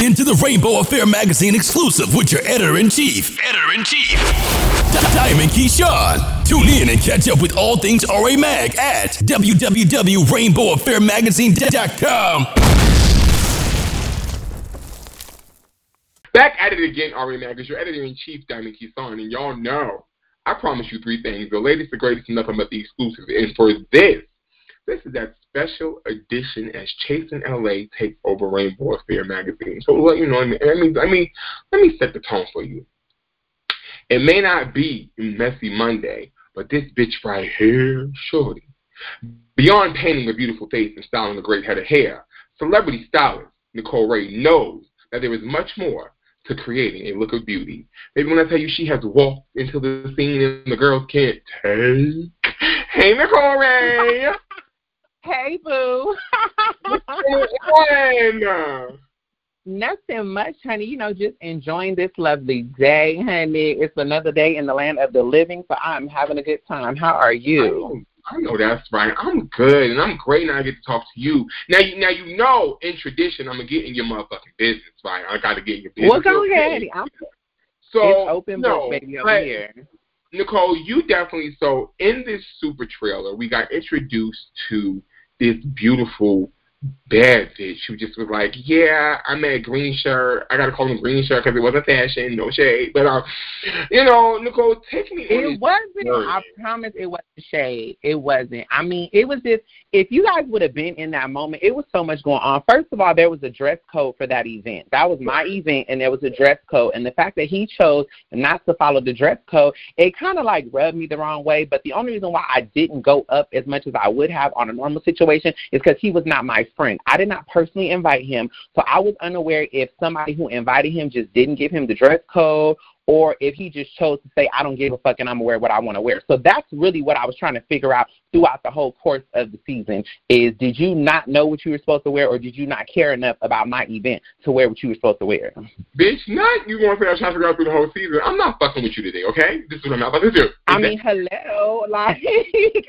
tuned in to the Raynbow Affair magazine exclusive with your editor in chief. Editor in chief. Diamond Keyshawn. Tune in and catch up with all things RA Mag at www.raynbowaffairmagazine.com. Back at it again, RA Mag, is your editor in chief, Diamond Keyshawn, and y'all know I promise you three things. The latest, the greatest, and nothing but the exclusive. And for this, this is that special edition as Chasing LA takes over Raynbow Affair magazine. So let you know, let me, let me, let me set the tone for you. It may not be Messy Monday, but this bitch right here, shorty. Beyond painting a beautiful face and styling a great head of hair, celebrity stylist Nicole Rae knows that there is much more to creating a look of beauty. Maybe when I tell you she has walked into the scene and the girls can't take. Hey, Nicole Rae. Hey, boo. Nothing much, honey. You know, just enjoying this lovely day, honey. It's another day in the land of the living, so I'm having a good time. How are you? I know that's right. I'm good and I'm great and I get to talk to you. Now you now you know in tradition I'm gonna get in your motherfucking business, right? I gotta get in your business. Well go ahead. I'm so it's open no, book baby over here. Nicole, you definitely so in this super trailer we got introduced to this beautiful bad bitch who just was like, yeah, I'm at green shirt. I gotta call him green shirt because it wasn't fashion, no shade. But um, you know, Nicole, take me. It wasn't. I promise, it wasn't shade. It wasn't. I mean, it was just. If you guys would have been in that moment, it was so much going on. First of all, there was a dress code for that event. That was my event, and there was a dress code. And the fact that he chose not to follow the dress code, it kind of like rubbed me the wrong way. But the only reason why I didn't go up as much as I would have on a normal situation is because he was not my friend. I did not personally invite him, so I was unaware if somebody who invited him just didn't give him the dress code or if he just chose to say, I don't give a fuck and I'm aware what I want to wear. So that's really what I was trying to figure out throughout the whole course of the season is did you not know what you were supposed to wear or did you not care enough about my event to wear what you were supposed to wear? Bitch, not you going to say I was trying to figure out through the whole season. I'm not fucking with you today, okay? This is what I'm about to do. I mean, hello. Like,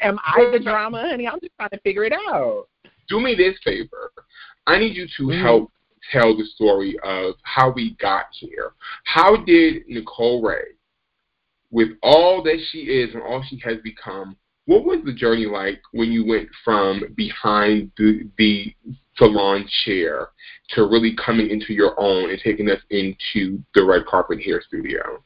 am I the drama, honey? I'm just trying to figure it out. Do me this favor. I need you to mm-hmm. help tell the story of how we got here. How did Nicole Rae, with all that she is and all she has become, what was the journey like when you went from behind the, the salon chair to really coming into your own and taking us into the red carpet hair studio?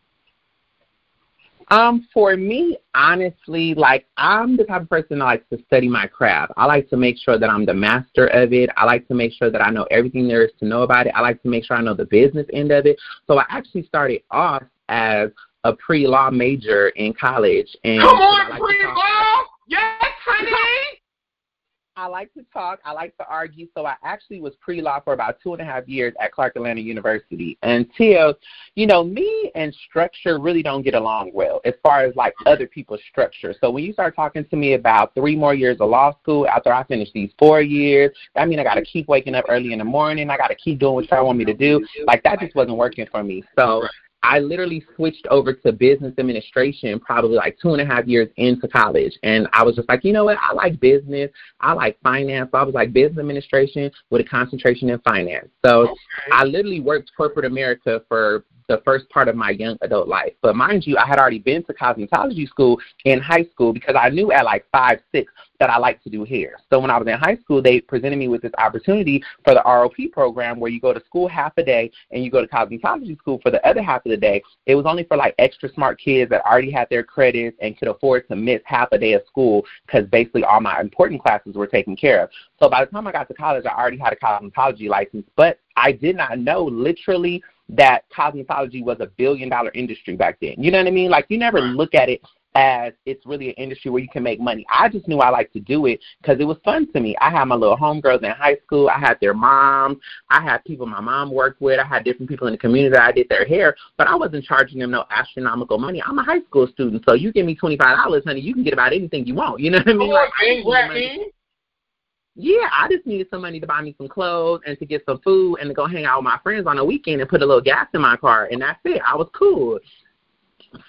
Um, for me, honestly, like I'm the type of person that likes to study my craft. I like to make sure that I'm the master of it. I like to make sure that I know everything there is to know about it. I like to make sure I know the business end of it. So I actually started off as a pre-law major in college. And Come on, like pre-law! Yes, honey! I like to talk. I like to argue. So I actually was pre-law for about two and a half years at Clark Atlanta University until, you know, me and structure really don't get along well as far as like other people's structure. So when you start talking to me about three more years of law school after I finish these four years, I mean I got to keep waking up early in the morning. I got to keep doing what y'all want me to do. Like that just wasn't working for me. So I literally switched over to business administration probably like two and a half years into college. And I was just like, you know what? I like business. I like finance. So I was like business administration with a concentration in finance. So okay. I literally worked corporate America for the first part of my young adult life. But mind you, I had already been to cosmetology school in high school because I knew at like five, six that I like to do hair. So when I was in high school, they presented me with this opportunity for the ROP program where you go to school half a day and you go to cosmetology school for the other half of the day. It was only for like extra smart kids that already had their credits and could afford to miss half a day of school because basically all my important classes were taken care of. So by the time I got to college, I already had a cosmetology license, but I did not know literally that cosmetology was a billion dollar industry back then. You know what I mean? Like you never look at it as it's really an industry where you can make money. I just knew I liked to do it because it was fun to me. I had my little homegirls in high school. I had their moms. I had people my mom worked with. I had different people in the community that I did their hair, but I wasn't charging them no astronomical money. I'm a high school student, so you give me twenty five dollars, honey, you can get about anything you want. You know what I mean? Like, yeah, I just needed some money to buy me some clothes and to get some food and to go hang out with my friends on a weekend and put a little gas in my car, and that's it. I was cool.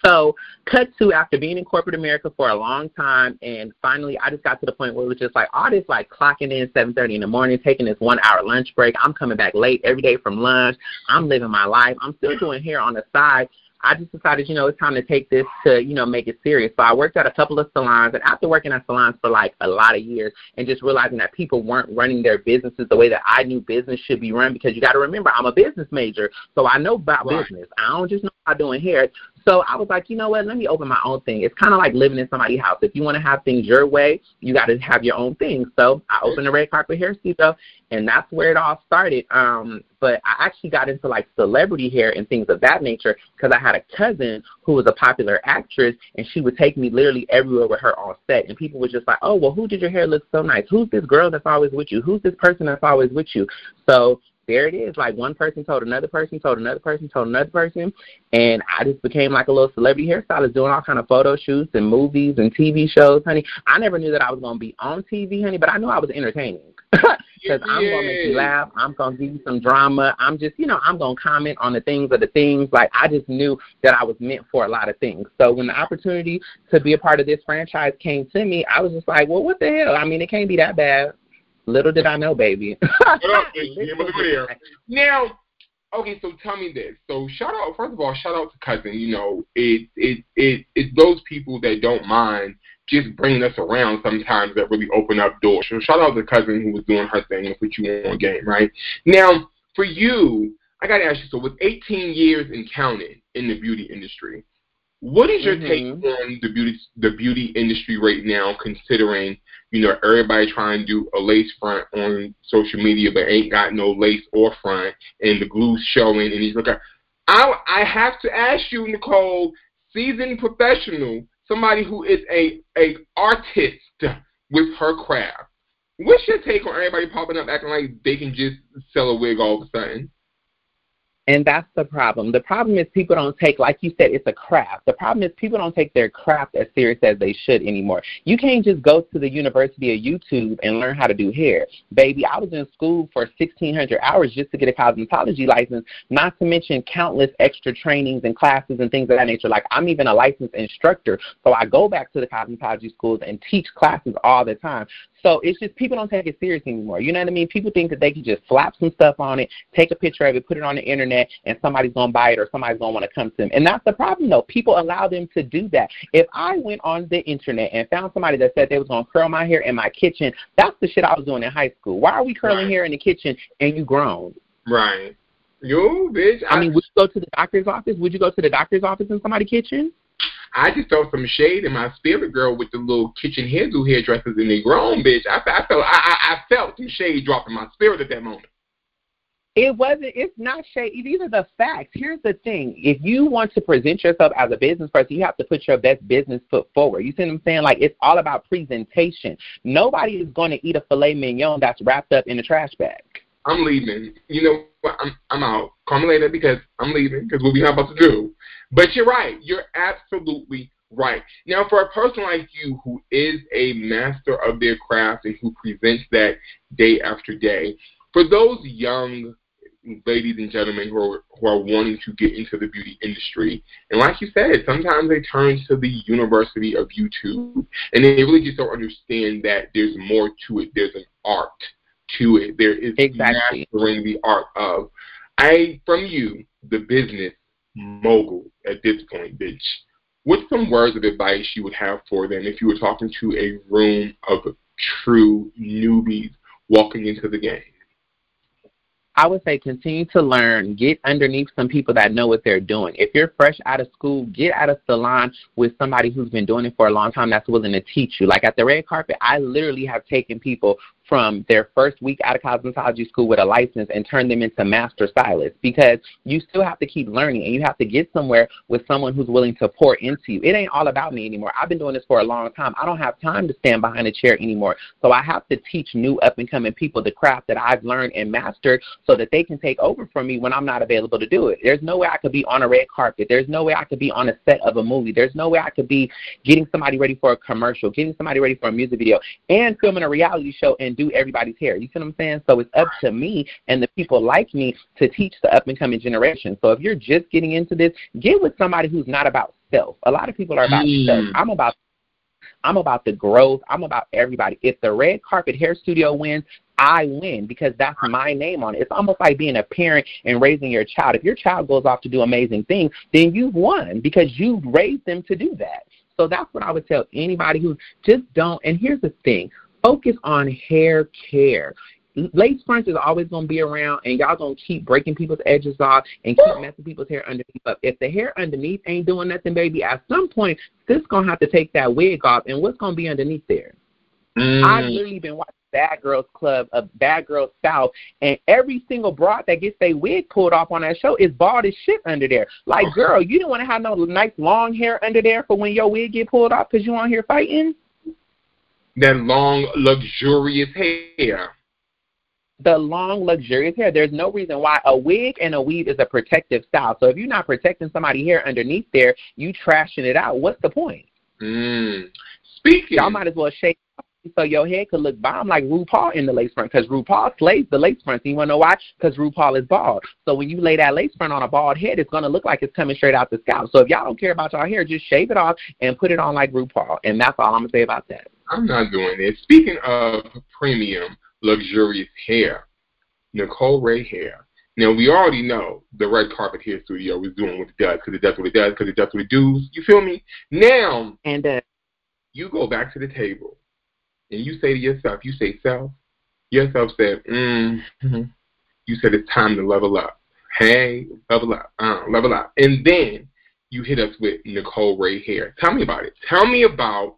So, cut to after being in corporate America for a long time, and finally, I just got to the point where it was just like all this, like clocking in 7:30 in the morning, taking this one-hour lunch break. I'm coming back late every day from lunch. I'm living my life. I'm still doing hair on the side, I just decided, you know, it's time to take this to, you know, make it serious. So I worked at a couple of salons, and after working at salons for like a lot of years, and just realizing that people weren't running their businesses the way that I knew business should be run, because you got to remember, I'm a business major, so I know about right. business. I don't just know about doing hair. So I was like, you know what? Let me open my own thing. It's kind of like living in somebody's house. If you want to have things your way, you got to have your own thing. So I opened the red carpet hair studio, and that's where it all started. Um, but I actually got into like celebrity hair and things of that nature because I had a cousin who was a popular actress, and she would take me literally everywhere with her on set. And people were just like, oh, well, who did your hair look so nice? Who's this girl that's always with you? Who's this person that's always with you? So there it is. Like one person told another person, told another person, told another person, and I just became like a little celebrity hairstylist, doing all kind of photo shoots and movies and TV shows, honey. I never knew that I was gonna be on TV, honey, but I knew I was entertaining. Because. I'm gonna make you laugh. I'm gonna give you some drama. I'm just, you know, I'm gonna comment on the things of the things. Like I just knew that I was meant for a lot of things. So when the opportunity to be a part of this franchise came to me, I was just like, well, what the hell? I mean, it can't be that bad. Little did I know, baby. now, okay, so tell me this. So shout out first of all, shout out to cousin. You know, it it it it's those people that don't mind just bringing us around sometimes that really open up doors. So shout out to cousin who was doing her thing and put you on game, right? Now, for you, I gotta ask you. So with 18 years and counting in the beauty industry, what is your mm-hmm. take on the beauty the beauty industry right now, considering you know everybody trying to do a lace front on social media, but ain't got no lace or front, and the glue's showing, and he's looking. I I have to ask you, Nicole, seasoned professional, somebody who is a a artist with her craft. What's your take on everybody popping up acting like they can just sell a wig all of a sudden? And that's the problem. The problem is people don't take, like you said, it's a craft. The problem is people don't take their craft as serious as they should anymore. You can't just go to the University of YouTube and learn how to do hair. Baby, I was in school for 1,600 hours just to get a cosmetology license, not to mention countless extra trainings and classes and things of that nature. Like, I'm even a licensed instructor, so I go back to the cosmetology schools and teach classes all the time. So it's just people don't take it serious anymore. You know what I mean? People think that they can just slap some stuff on it, take a picture of it, put it on the internet, and somebody's gonna buy it or somebody's gonna want to come to them. And that's the problem, though. People allow them to do that. If I went on the internet and found somebody that said they was gonna curl my hair in my kitchen, that's the shit I was doing in high school. Why are we curling right. hair in the kitchen and you grown? Right. You bitch. I, I mean, would you go to the doctor's office? Would you go to the doctor's office in somebody's kitchen? I just felt some shade in my spirit girl with the little kitchen hairdo hairdressers and they grown bitch. I, I felt I, I felt some shade drop in my spirit at that moment. It wasn't. It's not shade. These are the facts. Here's the thing: if you want to present yourself as a business person, you have to put your best business foot forward. You see what I'm saying? Like it's all about presentation. Nobody is going to eat a filet mignon that's wrapped up in a trash bag. I'm leaving. You know what? I'm I'm out. Call me later because I'm leaving because what we have about to do. But you're right. You're absolutely right. Now, for a person like you who is a master of their craft and who presents that day after day, for those young ladies and gentlemen who are, who are wanting to get into the beauty industry, and like you said, sometimes they turn to the University of YouTube and they really just don't understand that there's more to it. There's an art to it. There is exactly. mastering the art of. I, from you, the business mogul at this point, bitch. What's some words of advice you would have for them if you were talking to a room of true newbies walking into the game? I would say continue to learn. Get underneath some people that know what they're doing. If you're fresh out of school, get out of salon with somebody who's been doing it for a long time that's willing to teach you. Like at the red carpet, I literally have taken people from their first week out of cosmetology school with a license and turn them into master stylists because you still have to keep learning and you have to get somewhere with someone who's willing to pour into you. It ain't all about me anymore. I've been doing this for a long time. I don't have time to stand behind a chair anymore. So I have to teach new up and coming people the craft that I've learned and mastered so that they can take over from me when I'm not available to do it. There's no way I could be on a red carpet. There's no way I could be on a set of a movie. There's no way I could be getting somebody ready for a commercial, getting somebody ready for a music video, and filming a reality show and do everybody's hair. You see what I'm saying? So it's up to me and the people like me to teach the up and coming generation. So if you're just getting into this, get with somebody who's not about self. A lot of people are about Mm. self. I'm about I'm about the growth. I'm about everybody. If the red carpet hair studio wins, I win because that's my name on it. It's almost like being a parent and raising your child. If your child goes off to do amazing things, then you've won because you raised them to do that. So that's what I would tell anybody who just don't. And here's the thing focus on hair care. Lace fronts is always going to be around, and y'all going to keep breaking people's edges off and keep messing people's hair underneath up. If the hair underneath ain't doing nothing, baby, at some point, sis going to have to take that wig off, and what's going to be underneath there? Mm. I've literally been watching Bad Girls Club of Bad Girls South, and every single broad that gets their wig pulled off on that show is bald as shit under there. Like, girl, you didn't want to have no nice long hair under there for when your wig get pulled off because you on here fighting. That long, luxurious hair. The long, luxurious hair. There's no reason why a wig and a weave is a protective style. So if you're not protecting somebody's hair underneath there, you trashing it out. What's the point? Mm. Speaking, Y'all might as well shave it so your head could look bomb like RuPaul in the lace front because RuPaul slays the lace front. And you want to know why? Because RuPaul is bald. So when you lay that lace front on a bald head, it's going to look like it's coming straight out the scalp. So if y'all don't care about y'all hair, just shave it off and put it on like RuPaul. And that's all I'm going to say about that. I'm not doing it. Speaking of premium, luxurious hair, Nicole Rae hair. Now we already know the red carpet hair studio is doing what it does because it does what it does because it does what it does. You feel me? Now And uh, you go back to the table and you say to yourself, you say self, yourself said, mm you said it's time to level up. Hey, level up, uh, level up. And then you hit us with Nicole Rae hair. Tell me about it. Tell me about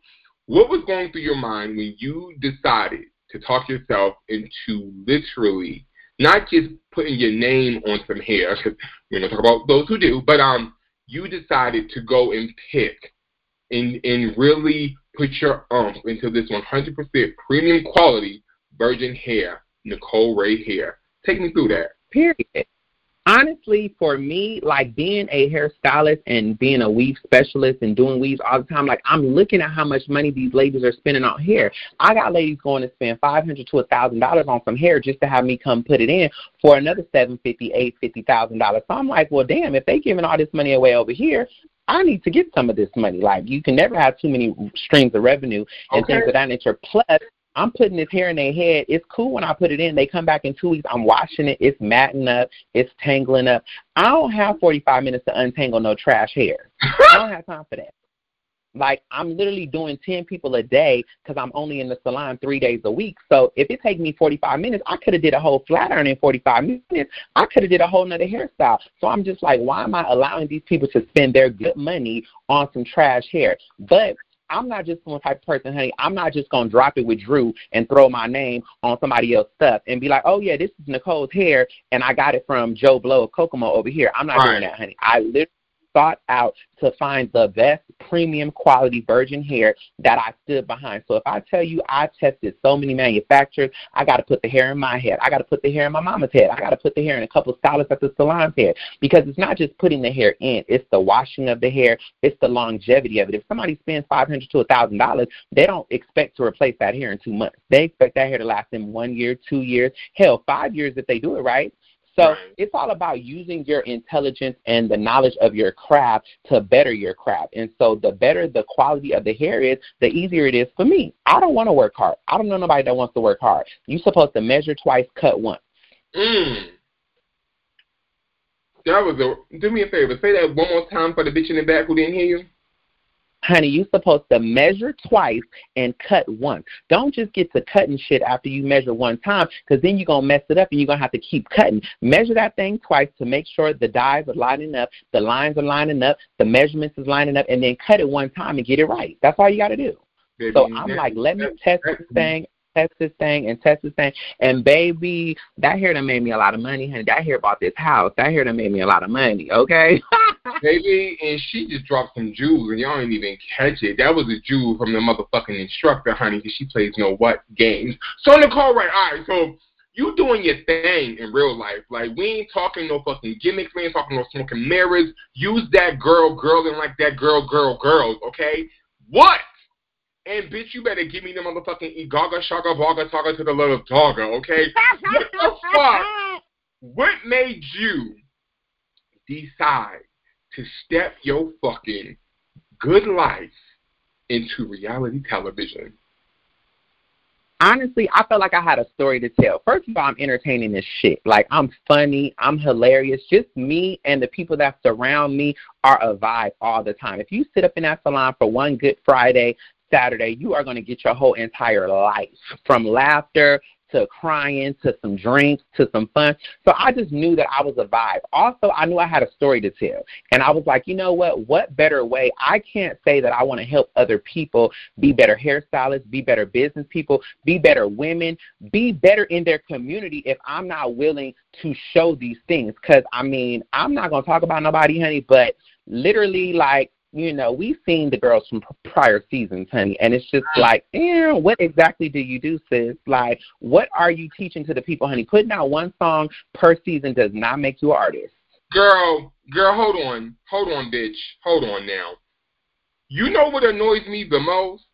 what was going through your mind when you decided to talk yourself into literally not just putting your name on some hair, because we're to talk about those who do, but um, you decided to go and pick and, and really put your umph into this 100% premium quality virgin hair, Nicole Rae hair. Take me through that. period. Honestly, for me, like being a hairstylist and being a weave specialist and doing weaves all the time, like I'm looking at how much money these ladies are spending on hair. I got ladies going to spend five hundred to a thousand dollars on some hair just to have me come put it in for another seven fifty, eight fifty thousand dollars. So I'm like, well, damn, if they giving all this money away over here, I need to get some of this money. Like you can never have too many streams of revenue and Okay. things of that nature. Plus, I'm putting this hair in their head. It's cool when I put it in. They come back in two weeks. I'm washing it. It's matting up. It's tangling up. I don't have 45 minutes to untangle no trash hair. I don't have time for that. Like I'm literally doing 10 people a day because I'm only in the salon three days a week. So if it takes me 45 minutes, I could have did a whole flat iron in 45 minutes. I could have did a whole nother hairstyle. So I'm just like, why am I allowing these people to spend their good money on some trash hair? But I'm not just one type of person, honey. I'm not just gonna drop it with Drew and throw my name on somebody else's stuff and be like, oh yeah, this is Nicole's hair, and I got it from Joe Blow of Kokomo over here. I'm not Right. doing that, honey. I literally sought out to find the best premium quality virgin hair that I stood behind. So if I tell you I tested so many manufacturers, I got to put the hair in my head. I got to put the hair in my mama's head. I got to put the hair in a couple of stylists at the salon's head because it's not just putting the hair in; it's the washing of the hair, it's the longevity of it. If somebody spends five hundred to a thousand dollars, they don't expect to replace that hair in two months. They expect that hair to last them one year, two years, hell, five years if they do it right. So Right. it's all about using your intelligence and the knowledge of your craft to better your craft. And so the better the quality of the hair is, the easier it is for me. I don't want to work hard. I don't know nobody that wants to work hard. You're supposed to measure twice, cut once. Mm. That was a. Do me a favor. Say that one more time for the bitch in the back who didn't hear you. Honey, you're supposed to measure twice and cut once. Don't just get to cutting shit after you measure one time because then you're going to mess it up and you're going to have to keep cutting. Measure that thing twice to make sure the dies are lining up, the lines are lining up, the measurements is lining up, and then cut it one time and get it right. That's all you got to do. Baby, So I'm like, let me test this thing, test this thing, and test this thing. And baby, that hair done made me a lot of money, honey. That hair bought this house. That hair done made me a lot of money, okay? Baby, and she just dropped some jewels, and y'all didn't even catch it. That was a jewel from the motherfucking instructor, honey, because she plays no what games. So Nicole, right? All right, so you doing your thing in real life. Like we ain't talking no fucking gimmicks. We ain't talking no smoking mirrors. Use that girl, girl, and like that girl, girl, girls. Okay, what? And bitch, you better give me the motherfucking Igaga Shaka Baga Saga to the little dogger, okay? what the fuck? What made you decide to step your fucking good life into reality television? honestly, I felt like I had a story to tell. First of all, I'm entertaining this shit. Like I'm funny, I'm hilarious. Just me and the people that surround me are a vibe all the time. If you sit up in that salon for one good Friday, Saturday, you are going to get your whole entire life from laughter to crying to some drinks to some fun. So I just knew that I was a vibe. Also, I knew I had a story to tell. And I was like, you know what? What better way? I can't say that I want to help other people be better hairstylists, be better business people, be better women, be better in their community if I'm not willing to show these things. Because, I mean, I'm not going to talk about nobody, honey, but literally, like, you know, we've seen the girls from prior seasons, honey, and it's just like, eh, what exactly do you do, sis? Like, what are you teaching to the people, honey? Putting out one song per season does not make you an artist. Girl, girl, hold on. Hold on, bitch. Hold on now. You know what annoys me the most?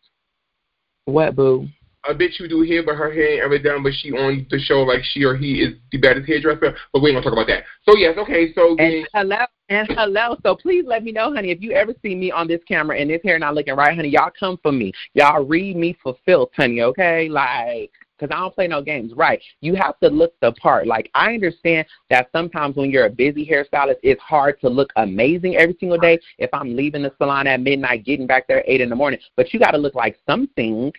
What, boo? A bitch who do hair, but her hair ain't ever done, but she on the show like she or he is the baddest hairdresser. But we ain't gonna talk about that. So yes, okay. So and hello, and hello. So please let me know, honey, if you ever see me on this camera and this hair not looking right, honey, y'all come for me. Y'all read me for filth, honey. Okay, like because I don't play no games. Right. You have to look the part. Like, I understand that sometimes when you're a busy hairstylist, it's hard to look amazing every single day. If I'm leaving the salon at midnight, getting back there at 8 in the morning, but you got to look like something.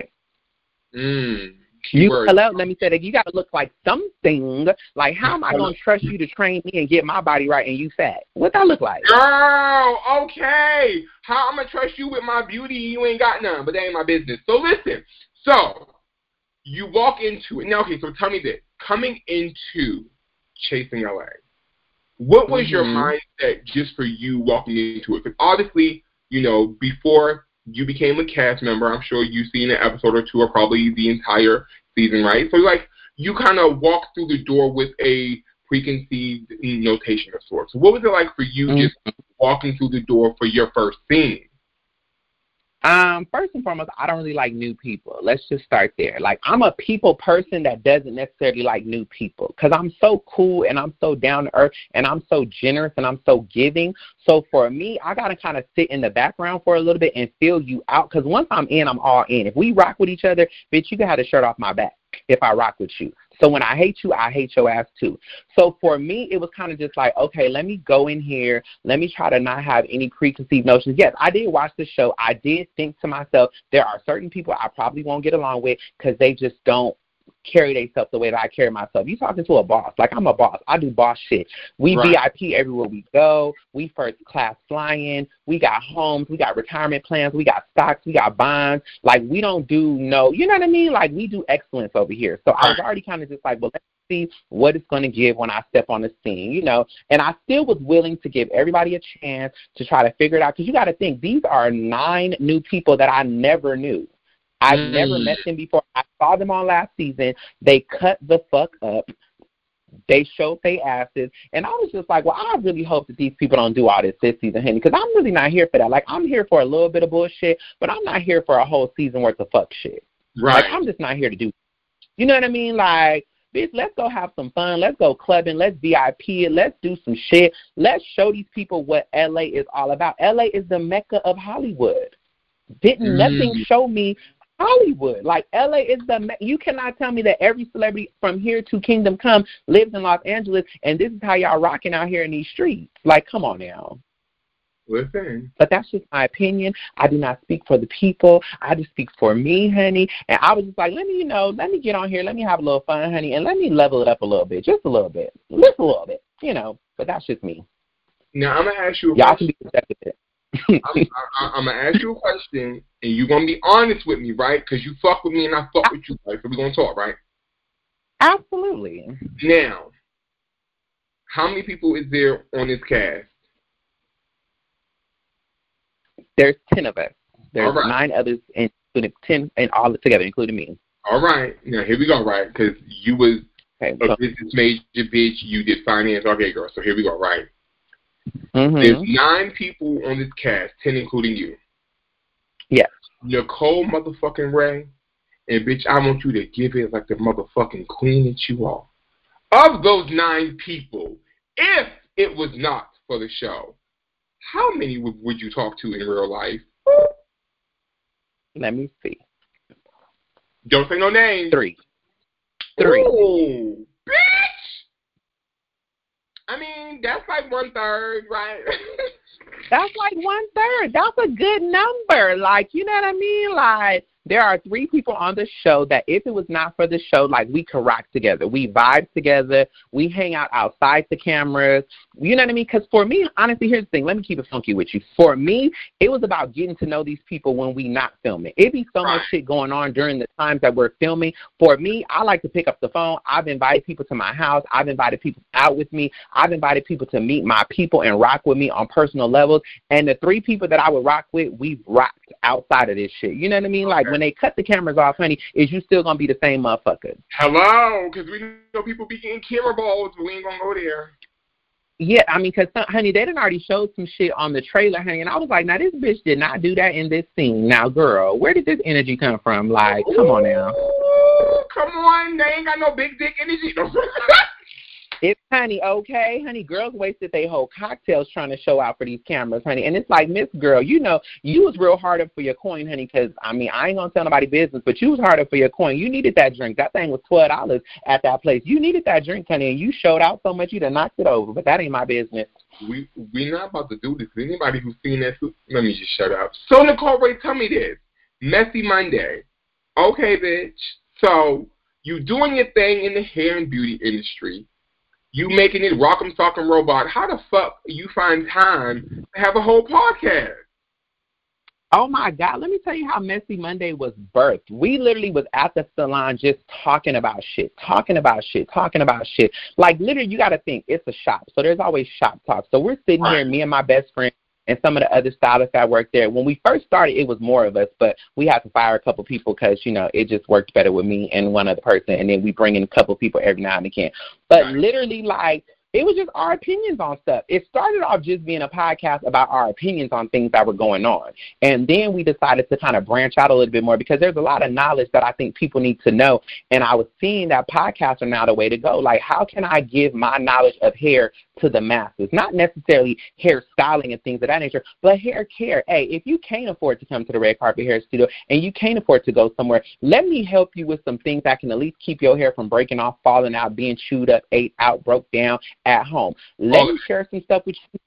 Mm. You hello, let me say that you got to look like something. Like, how am I going to trust you to train me and get my body right and you fat? What that look like? Girl, okay. How I'm gonna trust you with my beauty? You ain't got none, but that ain't my business. So listen. So you walk into it now. Okay, so tell me this: coming into chasing LA, what was mm-hmm. your mindset just for you walking into it? Because obviously, you know, before you became a cast member. I'm sure you've seen an episode or two, or probably the entire season, right? So like you kind of walked through the door with a preconceived notation of sorts. What was it like for you mm-hmm. just walking through the door for your first scene? Um, first and foremost, I don't really like new people. Let's just start there. Like, I'm a people person that doesn't necessarily like new people because I'm so cool and I'm so down to earth and I'm so generous and I'm so giving. So for me, I gotta kind of sit in the background for a little bit and feel you out because once I'm in, I'm all in. If we rock with each other, bitch, you can have the shirt off my back if I rock with you. So when I hate you, I hate your ass too. So for me, it was kind of just like, okay, let me go in here. Let me try to not have any preconceived notions. Yes, I did watch the show. I did think to myself, there are certain people I probably won't get along with because they just don't carry themselves the way that I carry myself. You talking to a boss. Like I'm a boss. I do boss shit. We right. VIP everywhere we go. We first class flying. We got homes. We got retirement plans. We got stocks. We got bonds. Like we don't do no, you know what I mean? Like we do excellence over here. So right. I was already kind of just like, well, let's see what it's going to give when I step on the scene, you know. And I still was willing to give everybody a chance to try to figure it out because you got to think these are nine new people that I never knew. I've mm. never met them before. I saw them on last season. They cut the fuck up. They showed their asses, and I was just like, "Well, I really hope that these people don't do all this this season, honey, because I'm really not here for that. Like, I'm here for a little bit of bullshit, but I'm not here for a whole season worth of fuck shit. Right? Like, I'm just not here to do. You know what I mean? Like, bitch, let's go have some fun. Let's go clubbing. Let's VIP it. Let's do some shit. Let's show these people what LA is all about. LA is the mecca of Hollywood. Didn't mm. nothing show me Hollywood. Like LA is the you cannot tell me that every celebrity from here to Kingdom Come lives in Los Angeles and this is how y'all rocking out here in these streets. Like come on now. Listen. But that's just my opinion. I do not speak for the people. I just speak for me, honey. And I was just like, let me, you know, let me get on here, let me have a little fun, honey, and let me level it up a little bit, just a little bit, just a little bit, you know. But that's just me. Now I'm gonna ask you. A Y'all question. can be. I'm, I, I'm, gonna ask you a question, and you're gonna be honest with me, right? Because you fuck with me, and I fuck with you, right? So we're gonna talk, right? Absolutely. Now, how many people is there on this cast? There's ten of us. There's right. nine others, including ten, and all together, including me. All right. Now here we go, right? Because you was okay, a business major bitch. You did finance. Okay, girl. So here we go, right? Mm-hmm. There's nine people on this cast, ten including you. Yes. Nicole motherfucking Rae, and bitch, I want you to give it like the motherfucking queen that you are. Of those nine people, if it was not for the show, how many would, would you talk to in real life? Let me see. Don't say no names. Three. Three. Ooh. I mean, that's like one third, right? That's like one third. That's a good number. Like, you know what I mean? Like, there are three people on the show that if it was not for the show, like we could rock together. We vibe together. We hang out outside the cameras. You know what I mean? Because for me, honestly, here's the thing. Let me keep it funky with you. For me, it was about getting to know these people when we not filming. It be so much shit going on during the times that we're filming. For me, I like to pick up the phone. I've invited people to my house. I've invited people out with me. I've invited people to meet my people and rock with me on personal levels. And the three people that I would rock with, we've rocked outside of this shit. You know what I mean? Like. When they cut the cameras off, honey, is you still gonna be the same motherfucker? Hello, because we know people be getting camera balls, but we ain't gonna go there. Yeah, I mean, cause honey, they done already showed some shit on the trailer, honey, and I was like, now this bitch did not do that in this scene. Now, girl, where did this energy come from? Like, come on now. Come on, they ain't got no big dick energy. It's honey, okay, honey. Girls wasted their whole cocktails trying to show out for these cameras, honey. And it's like, Miss Girl, you know, you was real hard up for your coin, honey. Because I mean, I ain't gonna tell nobody business, but you was hard up for your coin. You needed that drink. That thing was twelve dollars at that place. You needed that drink, honey, and you showed out so much you done knocked it over. But that ain't my business. we we not about to do this. Anybody who's seen this, let me just shut up. So Nicole Rae, tell me this: Messy Monday. Okay, bitch. So you doing your thing in the hair and beauty industry. You making it rock'em sock'em robot. How the fuck you find time to have a whole podcast? Oh my God, let me tell you how Messy Monday was birthed. We literally was at the salon just talking about shit, talking about shit, talking about shit. Like literally you gotta think, it's a shop. So there's always shop talk. So we're sitting here, me and my best friend and some of the other stylists that work there. When we first started, it was more of us, but we had to fire a couple people because you know it just worked better with me and one other person, and then we bring in a couple people every now and again. But Right. literally, like it was just our opinions on stuff. It started off just being a podcast about our opinions on things that were going on. And then we decided to kind of branch out a little bit more because there's a lot of knowledge that I think people need to know. And I was seeing that podcasts are now the way to go. Like, how can I give my knowledge of hair to the masses? Not necessarily hair styling and things of that nature, but hair care. Hey, if you can't afford to come to the red carpet hair studio and you can't afford to go somewhere, let me help you with some things that can at least keep your hair from breaking off, falling out, being chewed up, ate out, broke down at home. Let me share some stuff with you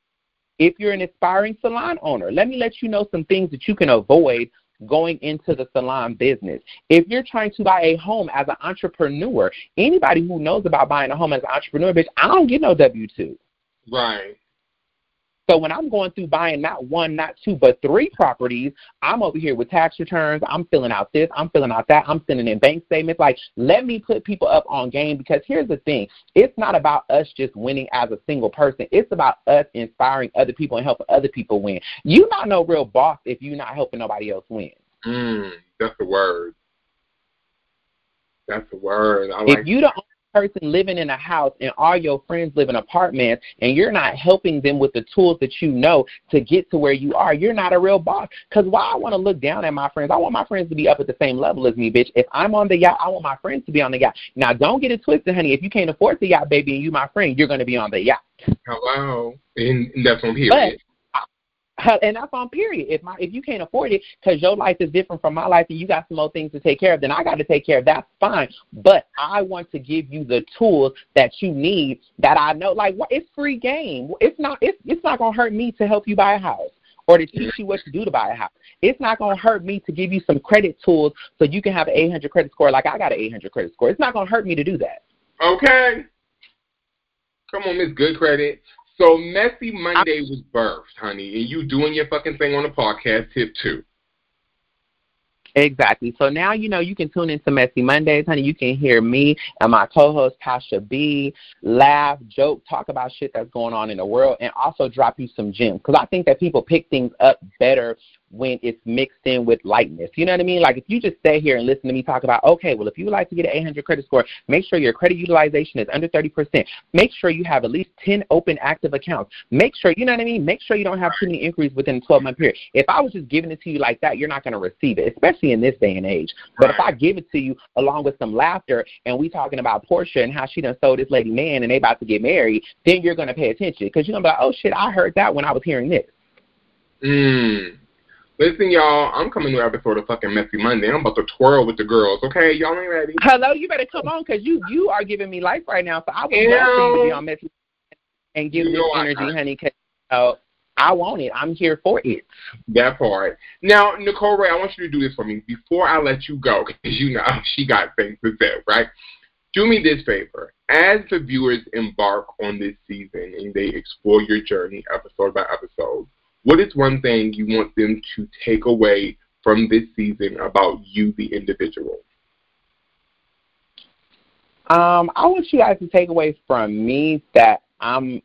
if you're an aspiring salon owner, let me let you know some things that you can avoid going into the salon business. If you're trying to buy a home as an entrepreneur, anybody who knows about buying a home as an entrepreneur, bitch, I don't get no W two. Right. So when I'm going through buying not one, not two, but three properties, I'm over here with tax returns. I'm filling out this. I'm filling out that. I'm sending in bank statements. Like, let me put people up on game because here's the thing: it's not about us just winning as a single person. It's about us inspiring other people and helping other people win. You're not no real boss if you're not helping nobody else win. Mm, that's the word. That's the word. I like if you the only person living in a house and all your friends live in apartments and you're not helping them with the tools that you know to get to where you are, you're not a real boss. Because why I want to look down at my friends, I want my friends to be up at the same level as me, bitch. If I'm on the yacht, I want my friends to be on the yacht. Now, don't get it twisted, honey. If you can't afford the yacht, baby, and you my friend, you're going to be on the yacht. hello. And, that's on period. And that's on period. If my if you can't afford it because your life is different from my life and you got some more things to take care of, then I got to take care of. That's fine. But I want to give you the tools that you need. That I know, like what it's free game. It's not. It's it's not gonna hurt me to help you buy a house or to teach you what to do to buy a house. It's not gonna hurt me to give you some credit tools so you can have an 800 credit score like I got an 800 credit score. It's not gonna hurt me to do that. Okay. Come on, Miss Good Credit. So Messy Monday was birthed, honey, and you doing your fucking thing on the podcast tip two. Exactly. So now you know you can tune into Messy Mondays, honey. You can hear me and my co-host Tasha B laugh, joke, talk about shit that's going on in the world, and also drop you some gems. Because I think that people pick things up better when it's mixed in with lightness. You know what I mean? Like if you just stay here and listen to me talk about, okay, well if you would like to get an 800 credit score, make sure your credit utilization is under 30%. Make sure you have at least 10 open active accounts. Make sure, you know what I mean? Make sure you don't have too many inquiries within a 12 month period. If I was just giving it to you like that, you're not going to receive it, especially in this day and age. But if I give it to you along with some laughter and we talking about Portia and how she done sold this lady man and they about to get married, then you're going to pay attention because you're going to be like, oh shit, I heard that when I was hearing this. Mm. Listen, y'all, I'm coming to episode of fucking Messy Monday. I'm about to twirl with the girls, okay? Y'all ain't ready? Hello, you better come on because you you are giving me life right now. So I would love for you to be on Messy and give you me energy, I, honey, because uh, I want it. I'm here for it. That part. Now, Nicole Rae, I want you to do this for me before I let you go because you know she got things to say, right? Do me this favor. As the viewers embark on this season and they explore your journey episode by episode, what is one thing you want them to take away from this season about you, the individual? Um, I want you guys to take away from me that I'm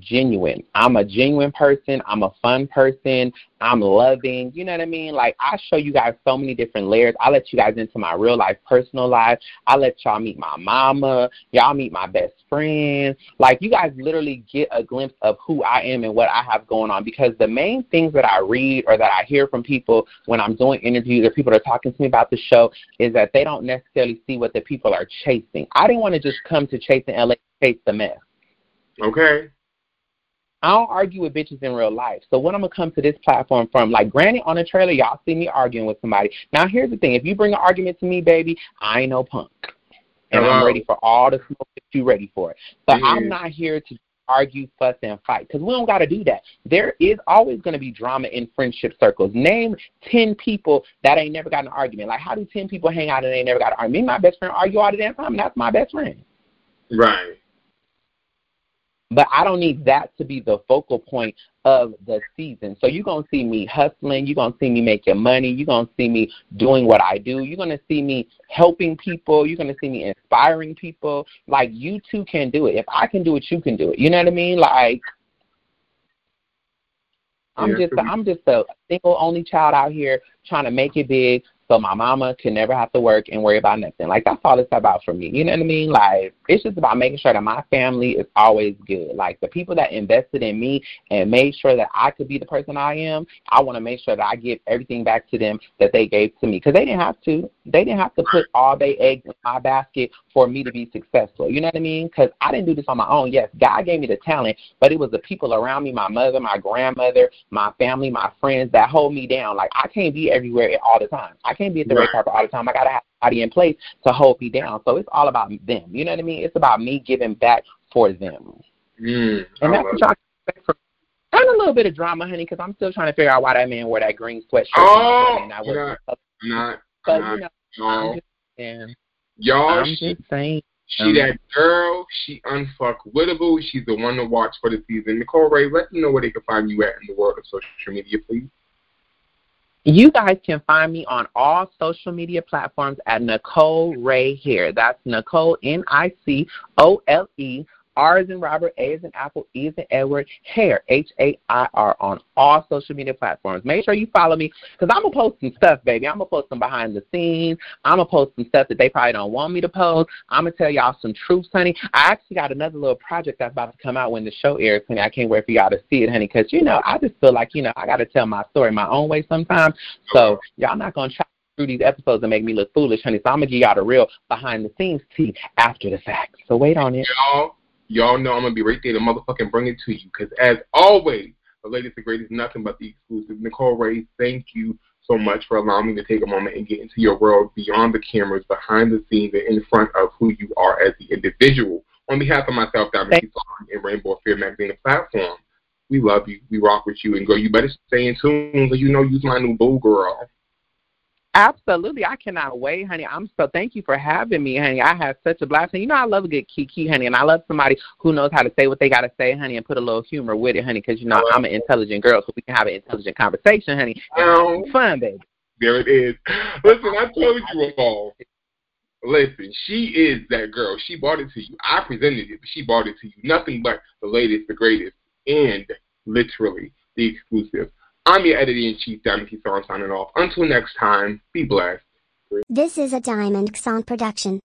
genuine. I'm a genuine person. I'm a fun person. I'm loving. You know what I mean? Like I show you guys so many different layers. I let you guys into my real life, personal life. I let y'all meet my mama. Y'all meet my best friend. Like you guys literally get a glimpse of who I am and what I have going on. Because the main things that I read or that I hear from people when I'm doing interviews or people are talking to me about the show is that they don't necessarily see what the people are chasing. I didn't want to just come to chase chasing LA, chase the mess. Okay. I don't argue with bitches in real life. So what I'm gonna come to this platform from, like granted on the trailer, y'all see me arguing with somebody. Now here's the thing, if you bring an argument to me, baby, I ain't no punk. And Hello. I'm ready for all the smoke that you ready for. It. But. I'm not here to argue, fuss, and fight because we don't got to do that. There is always going to be drama in friendship circles. Name 10 people that ain't never got an argument. Like, how do 10 people hang out and they never got an argument? Me my best friend argue all the damn time, and that's my best friend. Right. But I don't need that to be the focal point of the season. So you're going to see me hustling. You're going to see me making money. You're going to see me doing what I do. You're going to see me helping people. You're going to see me inspiring people. Like, you too can do it. If I can do it, you can do it. You know what I mean? Like, I'm yeah, just a, I'm just a single only child out here trying to make it big, so my mama can never have to work and worry about nothing. Like that's all it's about for me. You know what I mean? Like it's just about making sure that my family is always good. Like the people that invested in me and made sure that I could be the person I am, I want to make sure that I give everything back to them that they gave to me because they didn't have to. They didn't have to put all their eggs in my basket for me to be successful. You know what I mean? Because I didn't do this on my own. Yes, God gave me the talent, but it was the people around me, my mother, my grandmother, my family, my friends that hold me down. Like I can't be everywhere all the time. I can't be at the right. red carpet all the time. I gotta have somebody in place to hold me down. So it's all about them. You know what I mean? It's about me giving back for them. Mm, and that's what y'all expect from and a little bit of drama, honey, because I'm still trying to figure out why that man wore that green sweatshirt. Oh, and I was not, not, but, you know, no. I'm. Y'all, I'm she, just saying. She um, that girl. She unfuckwittable. She's the one to watch for the season. Nicole Rae, let them know where they can find you at in the world of social media, please. You guys can find me on all social media platforms at Nicole Rae Hair. That's Nicole N I C O L E R is in Robert, A is in Apple, E is in Edward, Hair, H A I R, on all social media platforms. Make sure you follow me because I'm going to post some stuff, baby. I'm going to post some behind the scenes. I'm going to post some stuff that they probably don't want me to post. I'm going to tell y'all some truths, honey. I actually got another little project that's about to come out when the show airs, honey. I can't wait for y'all to see it, honey, because, you know, I just feel like, you know, I got to tell my story my own way sometimes. So y'all not going to try through these episodes and make me look foolish, honey. So I'm gonna give y'all the real behind the scenes tea after the fact. So wait on it. Y'all, y'all know I'm gonna be right there to motherfucking bring it to you. Because as always, the latest and greatest, nothing but the exclusive. Nicole Rae, thank you so much for allowing me to take a moment and get into your world beyond the cameras, behind the scenes, and in front of who you are as the individual. On behalf of myself, Diamond Song, and Raynbow Affair Magazine the platform, we love you. We rock with you. And girl, you better stay in tune because you know you's my new boo girl. Absolutely. I cannot wait, honey. I'm so thank you for having me, honey. I have such a blast. And you know I love a good kiki, honey, and I love somebody who knows how to say what they gotta say, honey, and put a little humor with it, honey, because you know oh, I'm an intelligent girl, so we can have an intelligent conversation, honey. And oh. fun, baby. There it is. Listen, I told you all. Listen, she is that girl. She brought it to you. I presented it, but she brought it to you. Nothing but the latest, the greatest, and literally the exclusive. I'm your editor in chief, Diamond Keith signing off. Until next time, be blessed. This is a Diamond Song production.